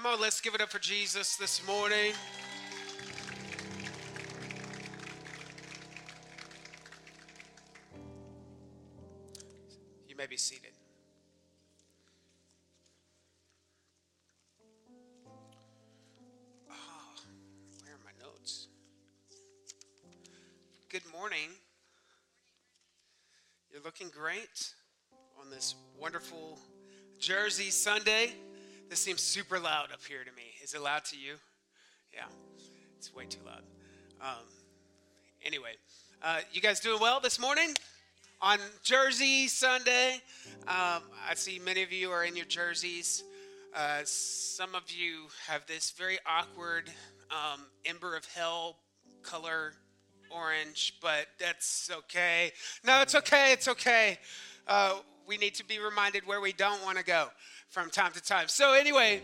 Come on, let's give it up for Jesus this morning. You may be seated. Oh, where are my notes? Good morning. You're looking great on this wonderful Jersey Sunday. This seems super loud up here to me. Is it loud to you? Yeah, it's way too loud. Um, anyway, uh, you guys doing well this morning? On Jersey Sunday, um, I see many of you are in your jerseys. Uh, some of you have this very awkward um, ember of hell color orange, but that's okay. No, it's okay. It's okay. Uh, we need to be reminded where we don't want to go from time to time. So anyway,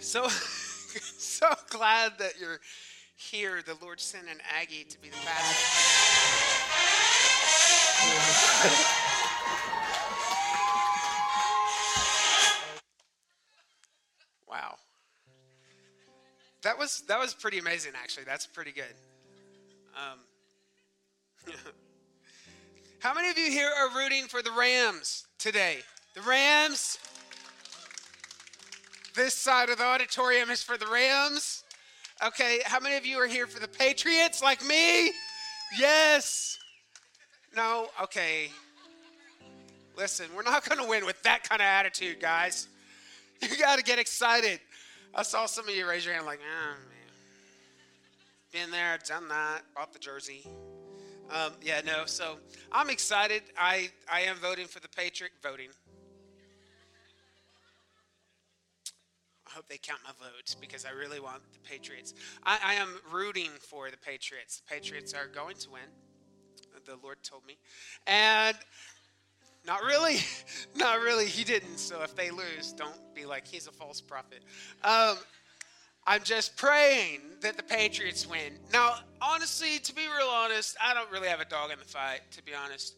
so so glad that you're here. The Lord sent an Aggie to be the pastor. wow. That was that was pretty amazing actually. That's pretty good. Um, how many of you here are rooting for the Rams today? The Rams? This side of the auditorium is for the Rams. Okay, how many of you are here for the Patriots like me? Yes. No, okay. Listen, we're not going to win with that kind of attitude, guys. You got to get excited. I saw some of you raise your hand like, ah, man. Been there, done that, bought the jersey. Um, yeah, no. So I'm excited. I I am voting for the Patriot. Voting. Hope they count my votes because I really want the Patriots. I, I am rooting for the Patriots. The Patriots are going to win. The Lord told me, and not really, not really. He didn't. So if they lose, don't be like he's a false prophet. Um, I'm just praying that the Patriots win. Now, honestly, to be real honest, I don't really have a dog in the fight, to be honest.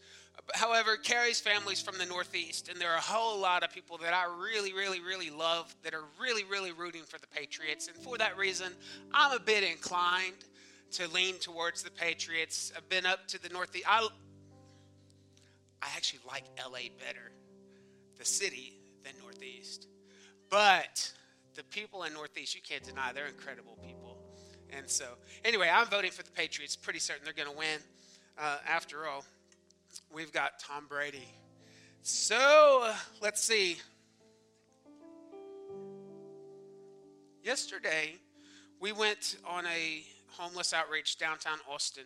However, Carrie's family's from the Northeast, and there are a whole lot of people that I really, really, really love that are really, really rooting for the Patriots. And for that reason, I'm a bit inclined to lean towards the Patriots. I've been up to the Northeast. I, I actually like LA better, the city, than Northeast. But the people in Northeast, you can't deny they're incredible people. And so, anyway, I'm voting for the Patriots. Pretty certain they're going to win. Uh, after all, we've got Tom Brady. So, let's see. Yesterday, we went on a homeless outreach downtown Austin.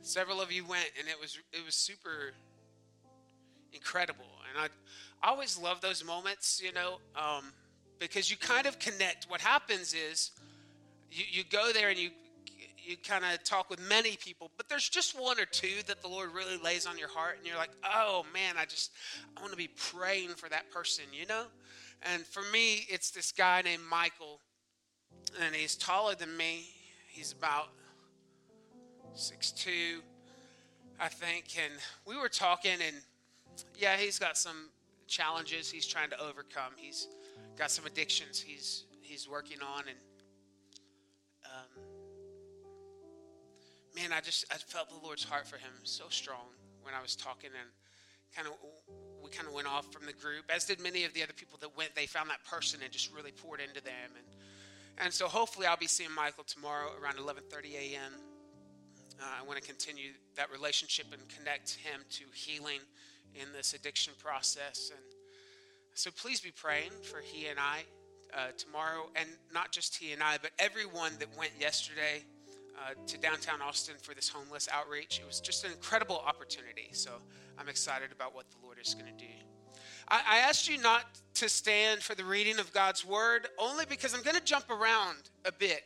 Several of you went, and it was it was super incredible. And I, I always love those moments, you know, um, because you kind of connect. What happens is you, you go there and you you kind of talk with many people, but there's just one or two that the Lord really lays on your heart, and you're like, oh man, I just I want to be praying for that person, you know. And for me, it's this guy named Michael, and he's taller than me. He's about six two, I think. And we were talking, and yeah, he's got some challenges he's trying to overcome. He's got some addictions he's he's working on, and um, man, I just I felt the Lord's heart for him so strong when I was talking, and kind of we kind of went off from the group, as did many of the other people that went. They found that person and just really poured into them, and and so hopefully I'll be seeing Michael tomorrow around 11:30 a.m. Uh, I want to continue that relationship and connect him to healing in this addiction process. And so please be praying for he and I uh, tomorrow, and not just he and I, but everyone that went yesterday uh, to downtown Austin for this homeless outreach. It was just an incredible opportunity. So I'm excited about what the Lord is going to do. I, I asked you not to stand for the reading of God's word only because I'm going to jump around a bit.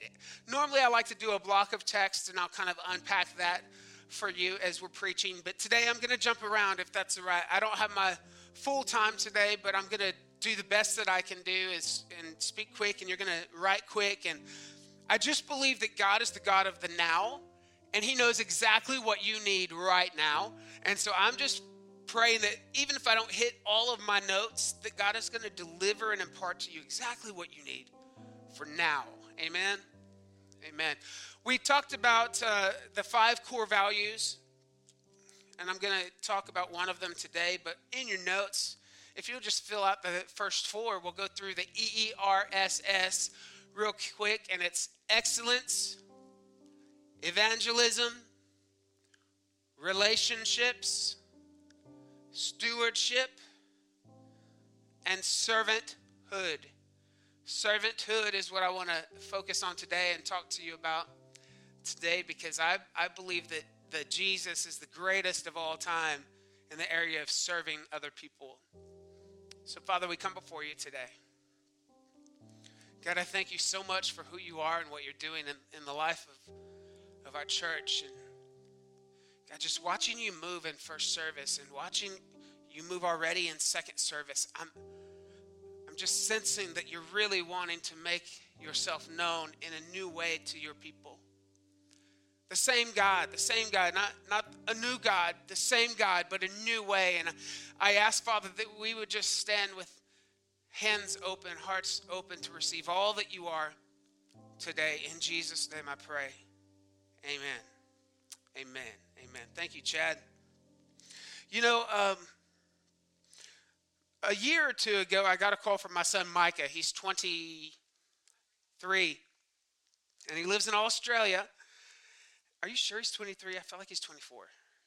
Normally, I like to do a block of text and I'll kind of unpack that for you as we're preaching. But today I'm going to jump around if that's all right. I don't have my full time today, but I'm going to do the best that I can do is and speak quick and you're going to write quick and I just believe that God is the God of the now and he knows exactly what you need right now. And so I'm just praying that even if I don't hit all of my notes, that God is going to deliver and impart to you exactly what you need for now. Amen. Amen. We talked about uh, the five core values, and I'm going to talk about one of them today. But in your notes, if you'll just fill out the first four, we'll go through the E E R S S real quick, and it's excellence, evangelism, relationships, stewardship, and servanthood. Servanthood is what I want to focus on today and talk to you about today because I, I believe that, that Jesus is the greatest of all time in the area of serving other people. So, Father, we come before you today. God, I thank you so much for who you are and what you're doing in, in the life of, of our church. And God, just watching you move in first service and watching you move already in second service, I'm, I'm just sensing that you're really wanting to make yourself known in a new way to your people. The same God, the same God, not, not a new God, the same God, but a new way. And I ask, Father, that we would just stand with hands open, hearts open to receive all that you are today. In Jesus' name I pray. Amen. Amen. Amen. Thank you, Chad. You know, um, a year or two ago, I got a call from my son Micah. He's 23, and he lives in Australia. Are you sure he's 23? I felt like he's 24.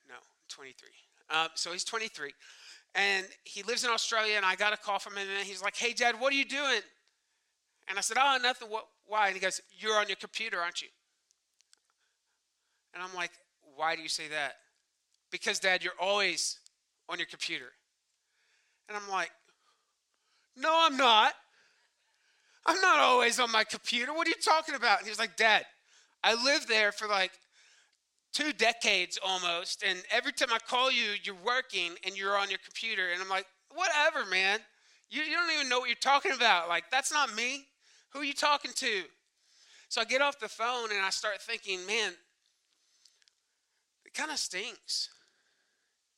No, 23. Um, so he's 23. And he lives in Australia, and I got a call from him, and he's like, Hey, Dad, what are you doing? And I said, Oh, nothing. What, why? And he goes, You're on your computer, aren't you? And I'm like, Why do you say that? Because, Dad, you're always on your computer. And I'm like, No, I'm not. I'm not always on my computer. What are you talking about? And he was like, Dad, I lived there for like two decades almost. And every time I call you, you're working and you're on your computer. And I'm like, whatever, man. You, you don't even know what you're talking about. Like, that's not me. Who are you talking to? So I get off the phone and I start thinking, man, it kind of stinks.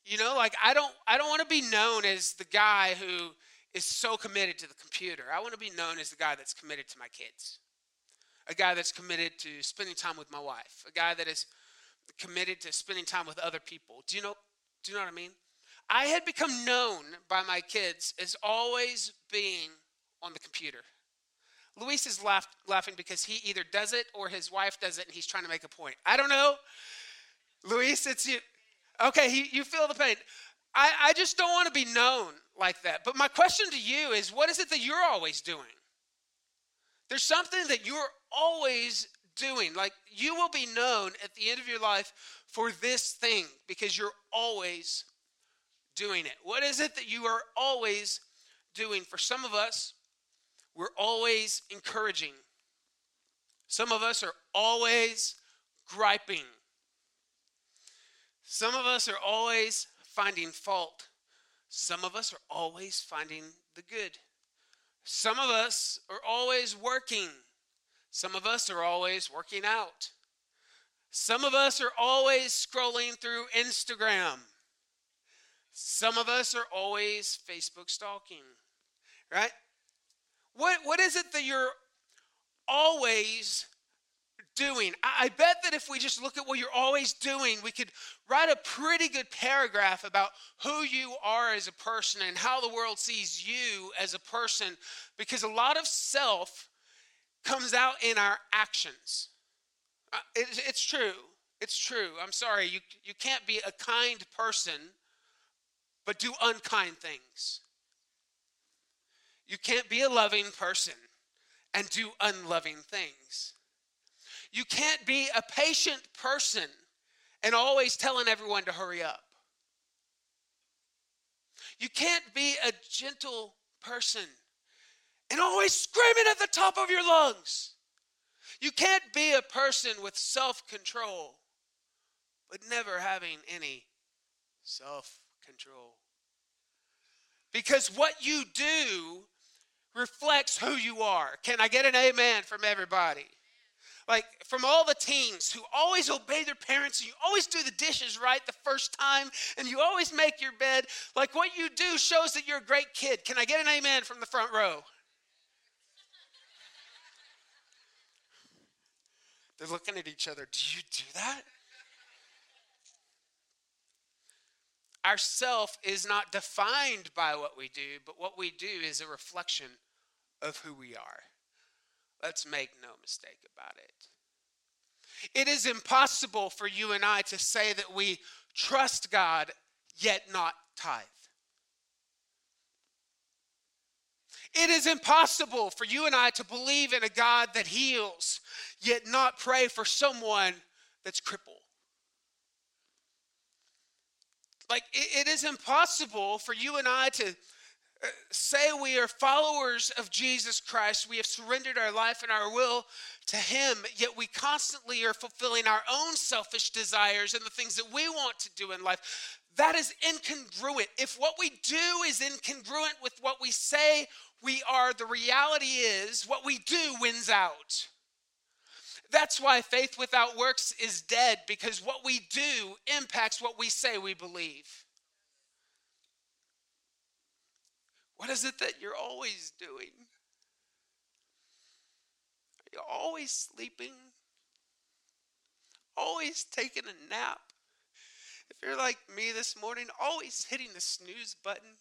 You know, like I don't I don't want to be known as the guy who is so committed to the computer. I want to be known as the guy that's committed to my kids. A guy that's committed to spending time with my wife. A guy that is committed to spending time with other people. Do you know do you know what I mean? I had become known by my kids as always being on the computer. Luis is laugh, laughing because he either does it or his wife does it and he's trying to make a point. I don't know. Luis, it's you. Okay, he, you feel the pain. I, I just don't want to be known like that. But my question to you is what is it that you're always doing? There's something that you're always doing. Like you will be known at the end of your life for this thing because you're always doing it. What is it that you are always doing? For some of us, we're always encouraging. Some of us are always griping. Some of us are always finding fault. Some of us are always finding the good. Some of us are always working. Some of us are always working out. Some of us are always scrolling through Instagram. Some of us are always Facebook stalking, right? What, what is it that you're always doing. I bet that if we just look at what you're always doing, we could write a pretty good paragraph about who you are as a person and how the world sees you as a person, because a lot of self comes out in our actions. Uh, it's true. It's true. I'm sorry. You, you can't be a kind person but do unkind things. You can't be a loving person and do unloving things. You can't be a patient person and always telling everyone to hurry up. You can't be a gentle person and always screaming at the top of your lungs. You can't be a person with self control, but never having any self control. Because what you do reflects who you are. Can I get an amen from everybody? like from all the teens who always obey their parents, and you always do the dishes right the first time, and you always make your bed, like what you do shows that you're a great kid. Can I get an amen from the front row? They're looking at each other. Do you do that? Our self is not defined by what we do, but what we do is a reflection of who we are. Let's make no mistake about it. It is impossible for you and I to say that we trust God yet not tithe. It is impossible for you and I to believe in a God that heals, yet not pray for someone that's crippled. Like, it is impossible for you and I to uh, say we are followers of Jesus Christ. We have surrendered our life and our will to Him, yet we constantly are fulfilling our own selfish desires and the things that we want to do in life. That is incongruent. If what we do is incongruent with what we say we are, the reality is what we do wins out. That's why faith without works is dead, because what we do impacts what we say we believe. What is it that you're always doing? Are you always sleeping? Always taking a nap? If you're like me this morning, always hitting the snooze button?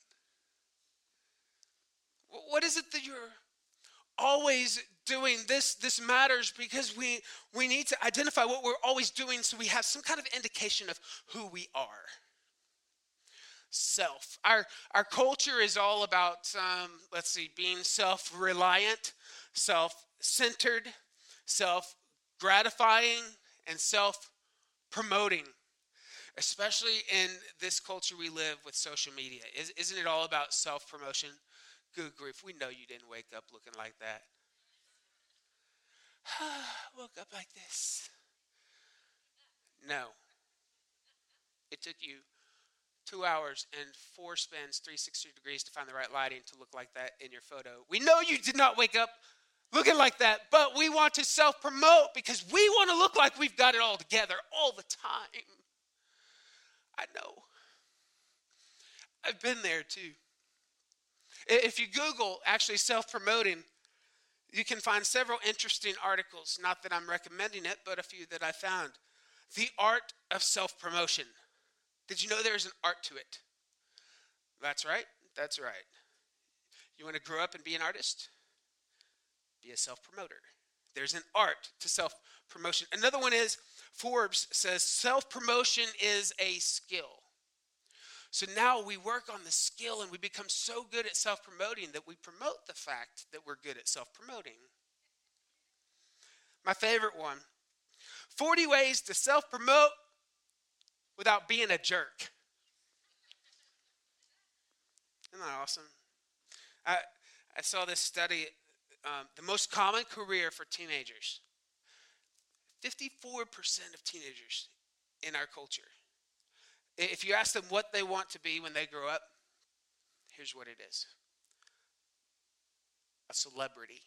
What is it that you're always doing? This this matters because we we need to identify what we're always doing so we have some kind of indication of who we are. Self. Our our culture is all about um, let's see being self-reliant self-centered self-gratifying and self-promoting especially in this culture we live with social media. Is, isn't it all about self-promotion Good grief, we know you didn't wake up looking like that. Woke up like this. No. It took you two hours and four spins, 360 degrees to find the right lighting to look like that in your photo. We know you did not wake up looking like that, but we want to self promote because we want to look like we've got it all together all the time. I know. I've been there too. If you Google actually self promoting, you can find several interesting articles. Not that I'm recommending it, but a few that I found. The art of self promotion. Did you know there's an art to it? That's right. That's right. You want to grow up and be an artist? Be a self promoter. There's an art to self promotion. Another one is Forbes says self promotion is a skill. So now we work on the skill and we become so good at self promoting that we promote the fact that we're good at self promoting. My favorite one 40 ways to self promote without being a jerk. Isn't that awesome? I, I saw this study um, the most common career for teenagers 54% of teenagers in our culture if you ask them what they want to be when they grow up, here's what it is a celebrity.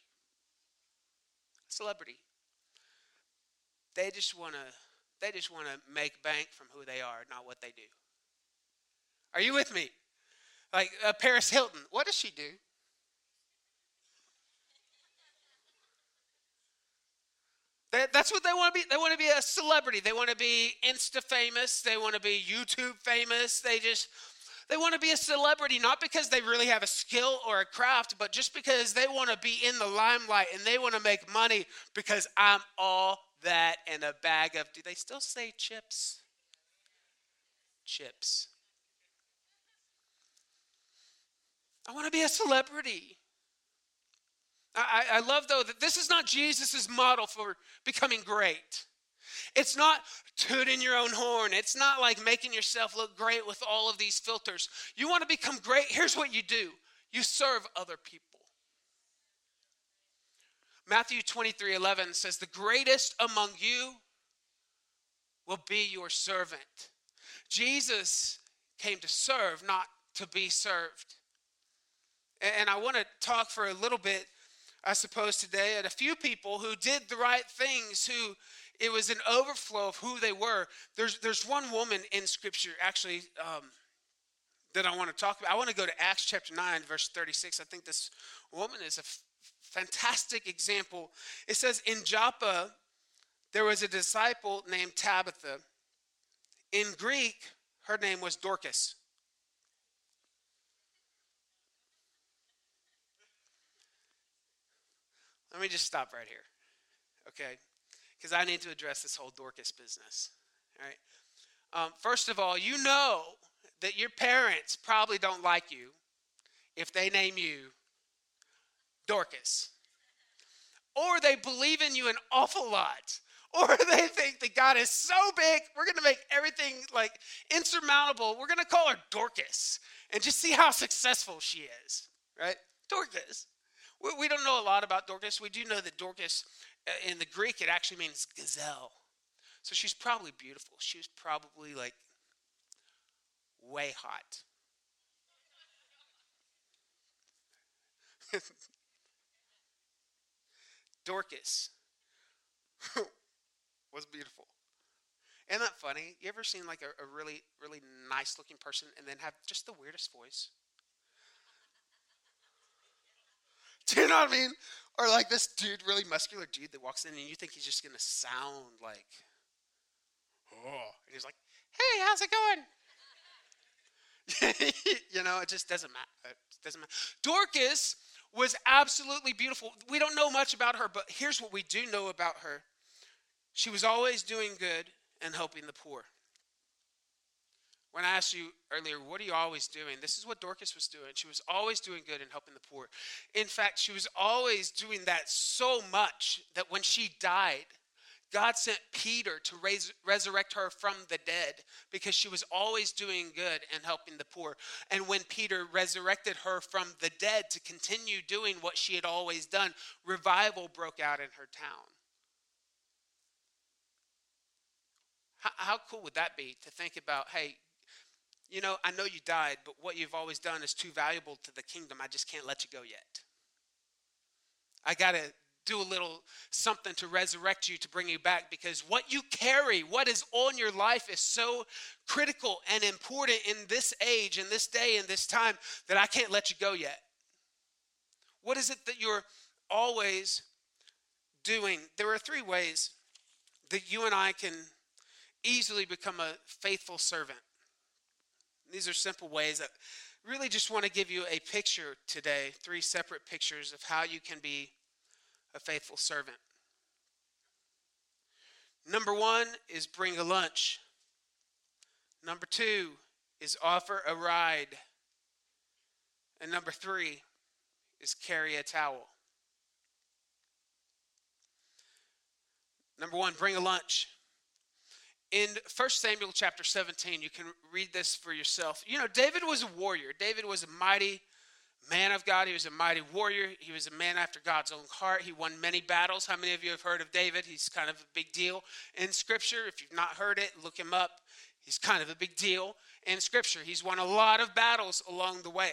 A celebrity. They just want to they just want to make bank from who they are, not what they do. Are you with me? Like uh, Paris Hilton, what does she do? That's what they want to be. They want to be a celebrity. They want to be Insta famous. They want to be YouTube famous. They just they want to be a celebrity not because they really have a skill or a craft, but just because they want to be in the limelight and they want to make money because I'm all that in a bag of do they still say chips? Chips. I want to be a celebrity. I, I love, though, that this is not Jesus' model for becoming great. It's not tooting your own horn. It's not like making yourself look great with all of these filters. You want to become great? Here's what you do you serve other people. Matthew 23 11 says, The greatest among you will be your servant. Jesus came to serve, not to be served. And I want to talk for a little bit I suppose, today at a few people who did the right things, who it was an overflow of who they were. There's, there's one woman in Scripture, actually, um, that I want to talk about. I want to go to Acts chapter 9, verse 36. I think this woman is a f- fantastic example. It says, In Joppa, there was a disciple named Tabitha. In Greek, her name was Dorcas. Let me just stop right here, okay? Because I need to address this whole Dorcas business, all right? Um, first of all, you know that your parents probably don't like you if they name you Dorcas. Or they believe in you an awful lot. Or they think that God is so big, we're to make everything like insurmountable. We're to call her Dorcas and just see how successful she is, right? Dorcas. We, don't know a lot about Dorcas. We do know that Dorcas, uh, in the Greek, it actually means gazelle. So she's probably beautiful. She was probably like way hot. Dorcas was beautiful. Isn't that funny? You ever seen like a, a really, really nice looking person and then have just the weirdest voice? Do you know what I mean? Or like this dude, really muscular dude that walks in and you think he's just gonna sound like, oh, and he's like, hey, how's it going? you know, it just doesn't matter. It doesn't matter. Dorcas was absolutely beautiful. We don't know much about her, but here's what we do know about her. She was always doing good and helping the poor. When I asked you earlier, what are you always doing? This is what Dorcas was doing. She was always doing good and helping the poor. In fact, she was always doing that so much that when she died, God sent Peter to raise, resurrect her from the dead because she was always doing good and helping the poor. And when Peter resurrected her from the dead to continue doing what she had always done, revival broke out in her town. How, how cool would that be to think about, hey, you know, I know you died, but what you've always done is too valuable to the kingdom. I just can't let you go yet. I got to do a little something to resurrect you, to bring you back, because what you carry, what is on your life, is so critical and important in this age, in this day, in this time, that I can't let you go yet. What is it that you're always doing? There are three ways that you and I can easily become a faithful servant. These are simple ways that really just want to give you a picture today, three separate pictures of how you can be a faithful servant. Number one is bring a lunch. Number two is offer a ride. And number three is carry a towel. Number one, bring a lunch. In 1 Samuel chapter 17, you can read this for yourself. You know, David was a warrior. David was a mighty man of God. He was a mighty warrior. He was a man after God's own heart. He won many battles. How many of you have heard of David? He's kind of a big deal in Scripture. If you've not heard it, look him up. He's kind of a big deal in Scripture. He's won a lot of battles along the way.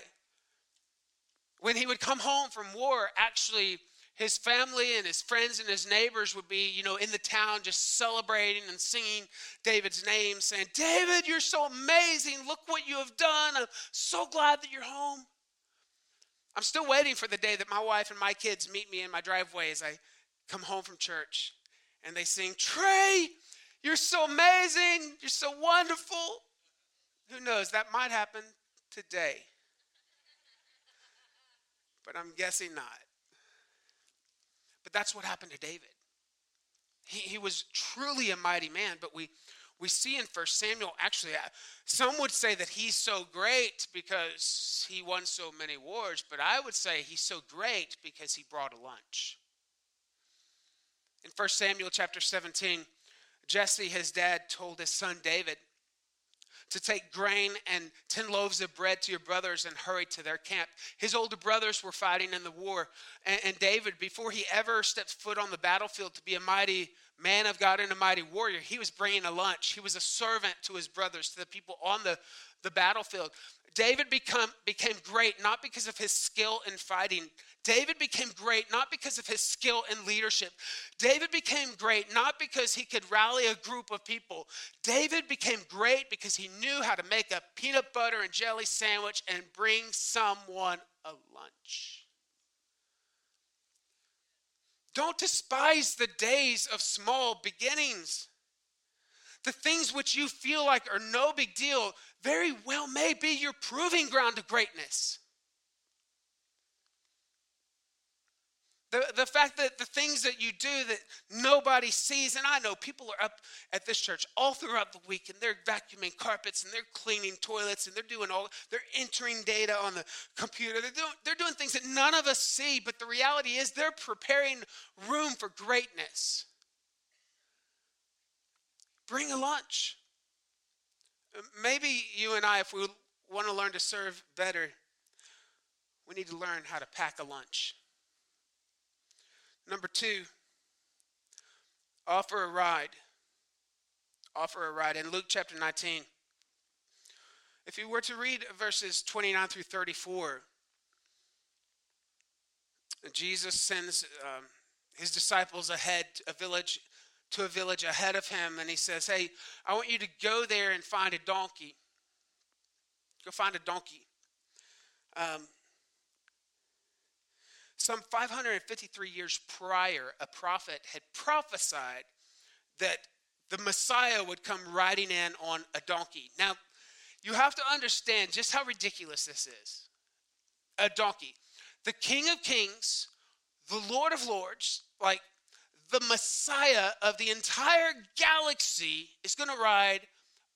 When he would come home from war, actually, his family and his friends and his neighbors would be, you know, in the town just celebrating and singing David's name, saying, David, you're so amazing. Look what you have done. I'm so glad that you're home. I'm still waiting for the day that my wife and my kids meet me in my driveway as I come home from church and they sing, Trey, you're so amazing. You're so wonderful. Who knows? That might happen today. But I'm guessing not. That's what happened to David. He, he was truly a mighty man, but we we see in First Samuel, actually, uh, some would say that he's so great because he won so many wars, but I would say he's so great because he brought a lunch. In First Samuel chapter 17, Jesse, his dad, told his son David to take grain and 10 loaves of bread to your brothers and hurry to their camp. His older brothers were fighting in the war, and, and David, before he ever stepped foot on the battlefield to be a mighty man of God and a mighty warrior. He was bringing a lunch. He was a servant to his brothers, to the people on the, the battlefield. David become, became great not because of his skill in fighting. David became great not because of his skill in leadership. David became great not because he could rally a group of people. David became great because he knew how to make a peanut butter and jelly sandwich and bring someone a lunch. Don't despise the days of small beginnings. The things which you feel like are no big deal very well may be your proving ground of greatness. The, the fact that the things that you do that nobody sees, and I know people are up at this church all throughout the week and they're vacuuming carpets and they're cleaning toilets and they're doing all, they're entering data on the computer. They're doing, they're doing things that none of us see, but the reality is they're preparing room for greatness. Bring a lunch. Maybe you and I, if we want to learn to serve better, we need to learn how to pack a lunch. Number two, offer a ride. Offer a ride. In Luke chapter 19, if you were to read verses 29 through 34, Jesus sends um, his disciples ahead, a village to a village ahead of him, and he says, Hey, I want you to go there and find a donkey. Go find a donkey. Um, some 553 years prior, a prophet had prophesied that the Messiah would come riding in on a donkey. Now, you have to understand just how ridiculous this is. A donkey. The King of Kings, the Lord of Lords, like the Messiah of the entire galaxy is going to ride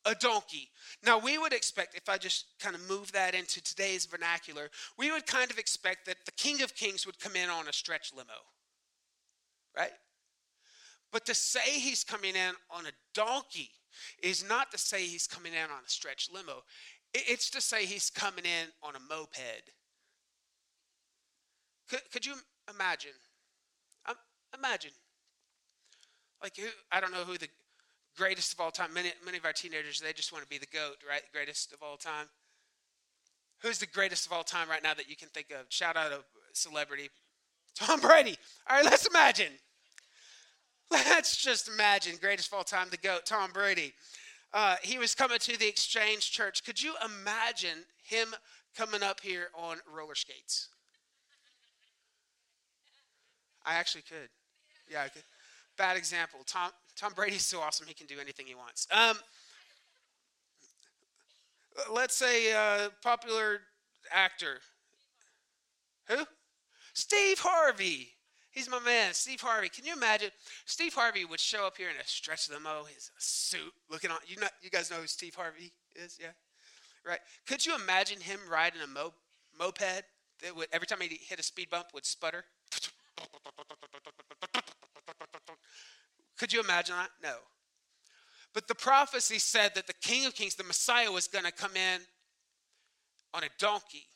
a donkey. Now, we would expect, if I just kind of move that into today's vernacular, we would kind of expect that the King of Kings would come in on a stretch limo, right? But to say he's coming in on a donkey is not to say he's coming in on a stretch limo, it's to say he's coming in on a moped. Could, could you imagine? Um, imagine. Like, who, I don't know who the greatest of all time. Many, many of our teenagers, they just want to be the GOAT, right? Greatest of all time. Who's the greatest of all time right now that you can think of? Shout out a celebrity. Tom Brady. All right, let's imagine. Let's just imagine greatest of all time, the GOAT, Tom Brady. Uh, he was coming to the Exchange Church. Could you imagine him coming up here on roller skates? I actually could. Yeah, I could. Bad example. Tom, Tom Brady's so awesome, he can do anything he wants. Um, let's say a popular actor. Who? Steve Harvey. He's my man, Steve Harvey. Can you imagine? Steve Harvey would show up here in a stretch limo, his suit, looking on. You know, you guys know who Steve Harvey is, yeah? Right. Could you imagine him riding a mo- moped that would every time he hit a speed bump would sputter? Could you imagine that? No. But the prophecy said that the King of Kings, the Messiah, was going to come in on a donkey.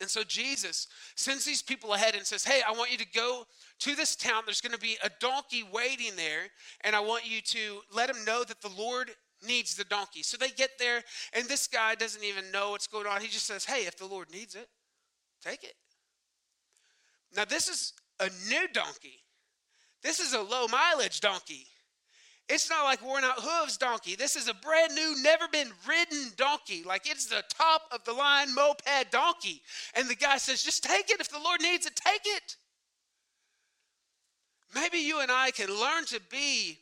And so Jesus sends these people ahead and says, Hey, I want you to go to this town. There's going to be a donkey waiting there, and I want you to let him know that the Lord needs the donkey. So they get there, and this guy doesn't even know what's going on. He just says, Hey, if the Lord needs it, take it. Now, this is a new donkey. This is a low mileage donkey. It's not like worn out hooves donkey. This is a brand new, never been ridden donkey. Like it's the top of the line moped donkey. And the guy says, just take it. If the Lord needs it, take it. Maybe you and I can learn to be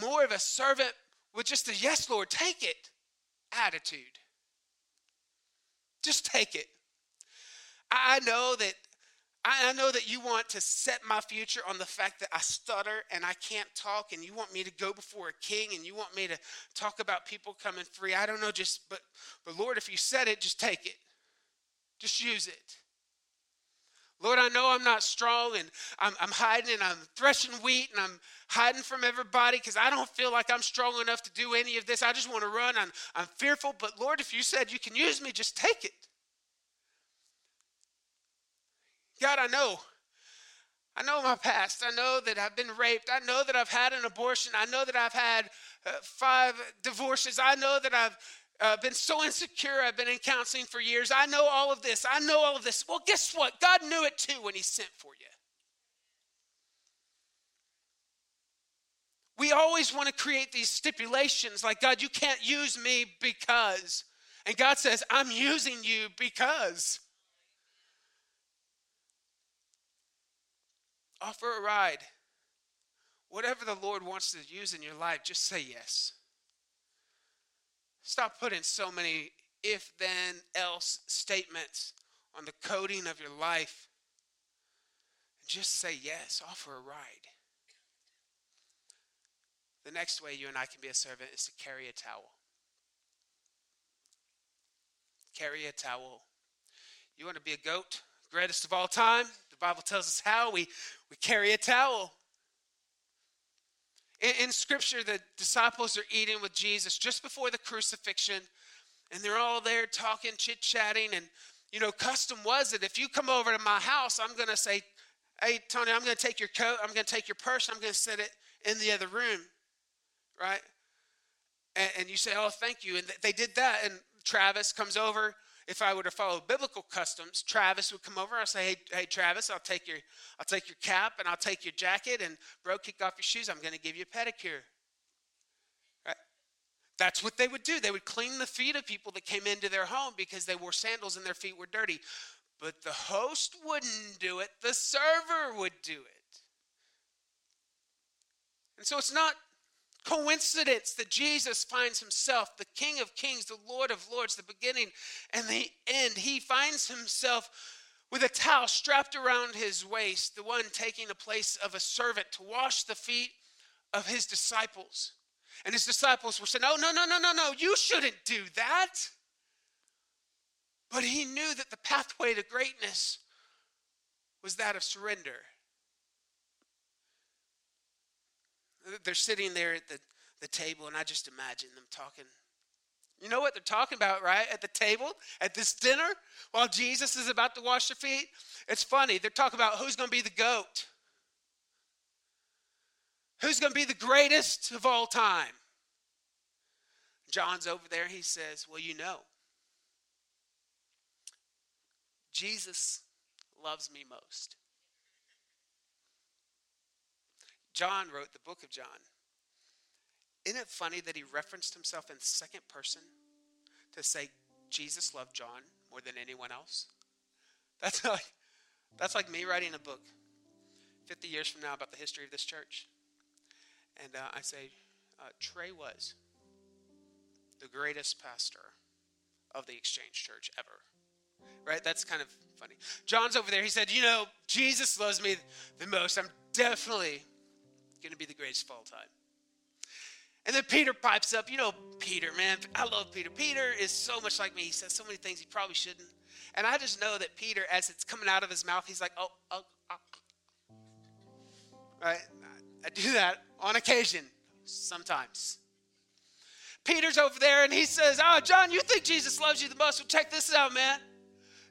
more of a servant with just a yes, Lord, take it attitude. Just take it. I know that I know that you want to set my future on the fact that I stutter and I can't talk, and you want me to go before a king, and you want me to talk about people coming free. I don't know, just but but Lord, if you said it, just take it, just use it. Lord, I know I'm not strong, and I'm, I'm hiding, and I'm threshing wheat, and I'm hiding from everybody because I don't feel like I'm strong enough to do any of this. I just want to run. I'm, I'm fearful, but Lord, if you said you can use me, just take it. God, I know. I know my past. I know that I've been raped. I know that I've had an abortion. I know that I've had uh, five divorces. I know that I've uh, been so insecure. I've been in counseling for years. I know all of this. I know all of this. Well, guess what? God knew it too when He sent for you. We always want to create these stipulations like, God, you can't use me because. And God says, I'm using you because. Offer a ride. Whatever the Lord wants to use in your life, just say yes. Stop putting so many if then else statements on the coding of your life. Just say yes, offer a ride. The next way you and I can be a servant is to carry a towel. Carry a towel. You want to be a goat, greatest of all time? Bible tells us how we, we carry a towel. In, in Scripture, the disciples are eating with Jesus just before the crucifixion, and they're all there talking, chit chatting. And, you know, custom was that if you come over to my house, I'm going to say, Hey, Tony, I'm going to take your coat, I'm going to take your purse, I'm going to set it in the other room, right? And, and you say, Oh, thank you. And they did that. And Travis comes over if I were to follow biblical customs, Travis would come over. I'll say, "Hey, hey, Travis, I'll take your, I'll take your cap and I'll take your jacket, and bro, kick off your shoes. I'm going to give you a pedicure." Right? That's what they would do. They would clean the feet of people that came into their home because they wore sandals and their feet were dirty. But the host wouldn't do it. The server would do it. And so it's not coincidence that Jesus finds himself the King of Kings, the Lord of Lords, the beginning and the end. He finds himself with a towel strapped around his waist, the one taking the place of a servant to wash the feet of his disciples. And his disciples were saying, Oh, no, no, no, no, no, you shouldn't do that. But he knew that the pathway to greatness was that of surrender. They're sitting there at the, the table, and I just imagine them talking. You know what they're talking about, right? At the table, at this dinner, while Jesus is about to wash their feet. It's funny. They're talking about who's going to be the goat, who's going to be the greatest of all time. John's over there. He says, Well, you know, Jesus loves me most. John wrote the book of John. Isn't it funny that he referenced himself in second person to say Jesus loved John more than anyone else? That's like, that's like me writing a book 50 years from now about the history of this church. And uh, I say, uh, Trey was the greatest pastor of the Exchange Church ever. Right? That's kind of funny. John's over there. He said, You know, Jesus loves me the most. I'm definitely going to be the greatest of all time. And then Peter pipes up. You know, Peter, man, I love Peter. Peter is so much like me. He says so many things he probably shouldn't. And I just know that Peter, as it's coming out of his mouth, he's like, oh, oh, oh. Right? I do that on occasion, sometimes. Peter's over there and he says, Oh, John, you think Jesus loves you the most? Well, check this out, man.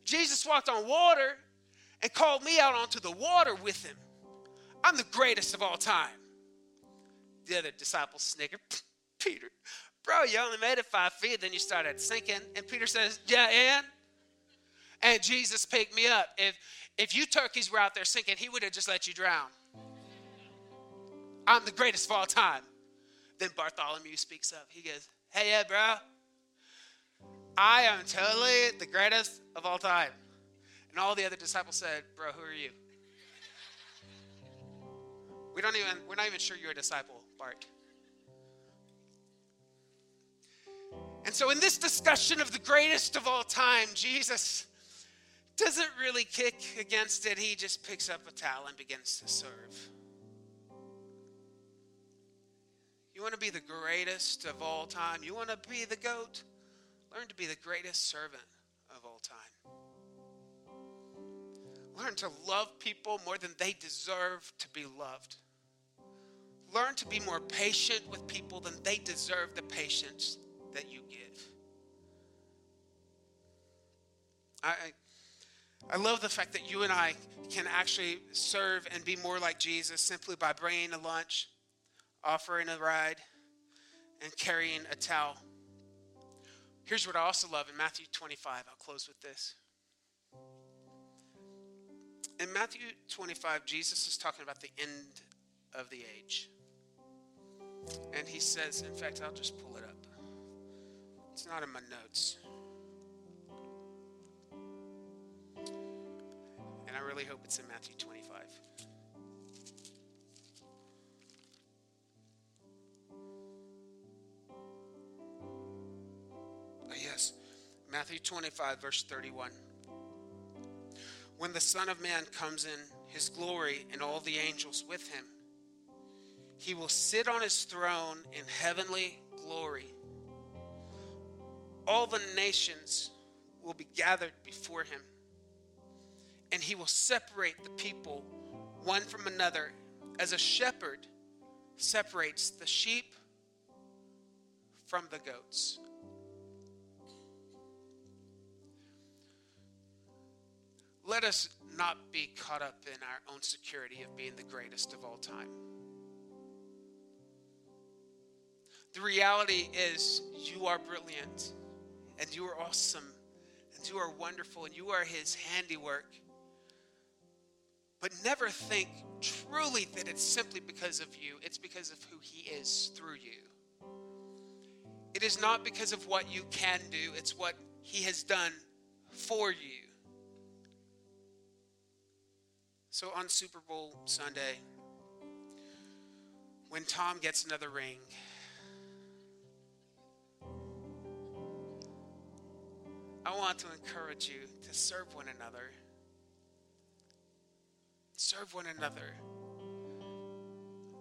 Jesus walked on water and called me out onto the water with him. I'm the greatest of all time. The other disciples snickered. Peter, bro, you only made it five feet, then you started sinking. And Peter says, Yeah, and? And Jesus picked me up. If if you turkeys were out there sinking, he would have just let you drown. I'm the greatest of all time. Then Bartholomew speaks up. He goes, Hey, yeah, bro. I am totally the greatest of all time. And all the other disciples said, Bro, who are you? We don't even, we're not even sure you're a disciple, Bart. And so, in this discussion of the greatest of all time, Jesus doesn't really kick against it. He just picks up a towel and begins to serve. You want to be the greatest of all time? You want to be the goat? Learn to be the greatest servant of all time. Learn to love people more than they deserve to be loved learn to be more patient with people than they deserve the patience that you give. I, I love the fact that you and I can actually serve and be more like Jesus simply by bringing a lunch, offering a ride, and carrying a towel. Here's what I also love in Matthew 25. I'll close with this. In Matthew 25, Jesus is talking about the end of the age. And he says, in fact, I'll just pull it up. It's not in my notes. And I really hope it's in Matthew 25. Uh, yes, Matthew 25, verse 31. When the Son of Man comes in his glory and all the angels with him, he will sit on his throne in heavenly glory. All the nations will be gathered before him, and he will separate the people one from another as a shepherd separates the sheep from the goats. Let us not be caught up in our own security of being the greatest of all time. The reality is, you are brilliant, and you are awesome, and you are wonderful, and you are His handiwork. But never think truly that it's simply because of you, it's because of who He is through you. It is not because of what you can do, it's what He has done for you. So on Super Bowl Sunday, when Tom gets another ring, I want to encourage you to serve one another. Serve one another.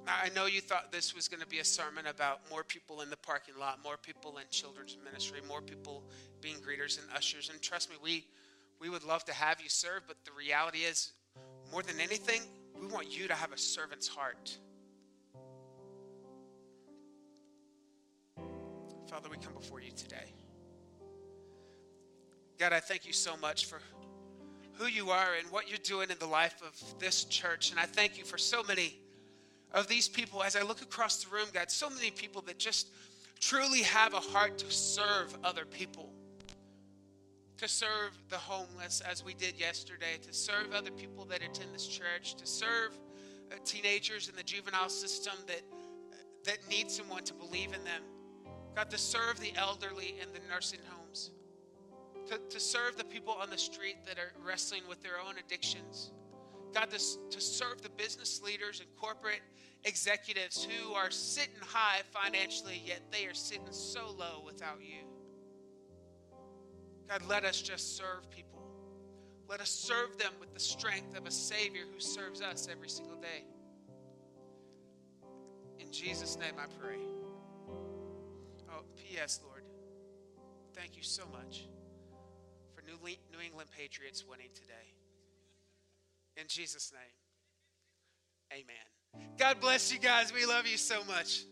Now, I know you thought this was going to be a sermon about more people in the parking lot, more people in children's ministry, more people being greeters and ushers. And trust me, we, we would love to have you serve, but the reality is, more than anything, we want you to have a servant's heart. Father, we come before you today. God, I thank you so much for who you are and what you're doing in the life of this church. And I thank you for so many of these people as I look across the room, God, so many people that just truly have a heart to serve other people to serve the homeless as we did yesterday, to serve other people that attend this church, to serve uh, teenagers in the juvenile system that, that need someone to believe in them. God, to serve the elderly in the nursing homes, to, to serve the people on the street that are wrestling with their own addictions. God, to, to serve the business leaders and corporate executives who are sitting high financially, yet they are sitting so low without you. God, let us just serve people. Let us serve them with the strength of a Savior who serves us every single day. In Jesus' name I pray. Oh, P.S., Lord, thank you so much for New, New England Patriots winning today. In Jesus' name, amen. God bless you guys. We love you so much.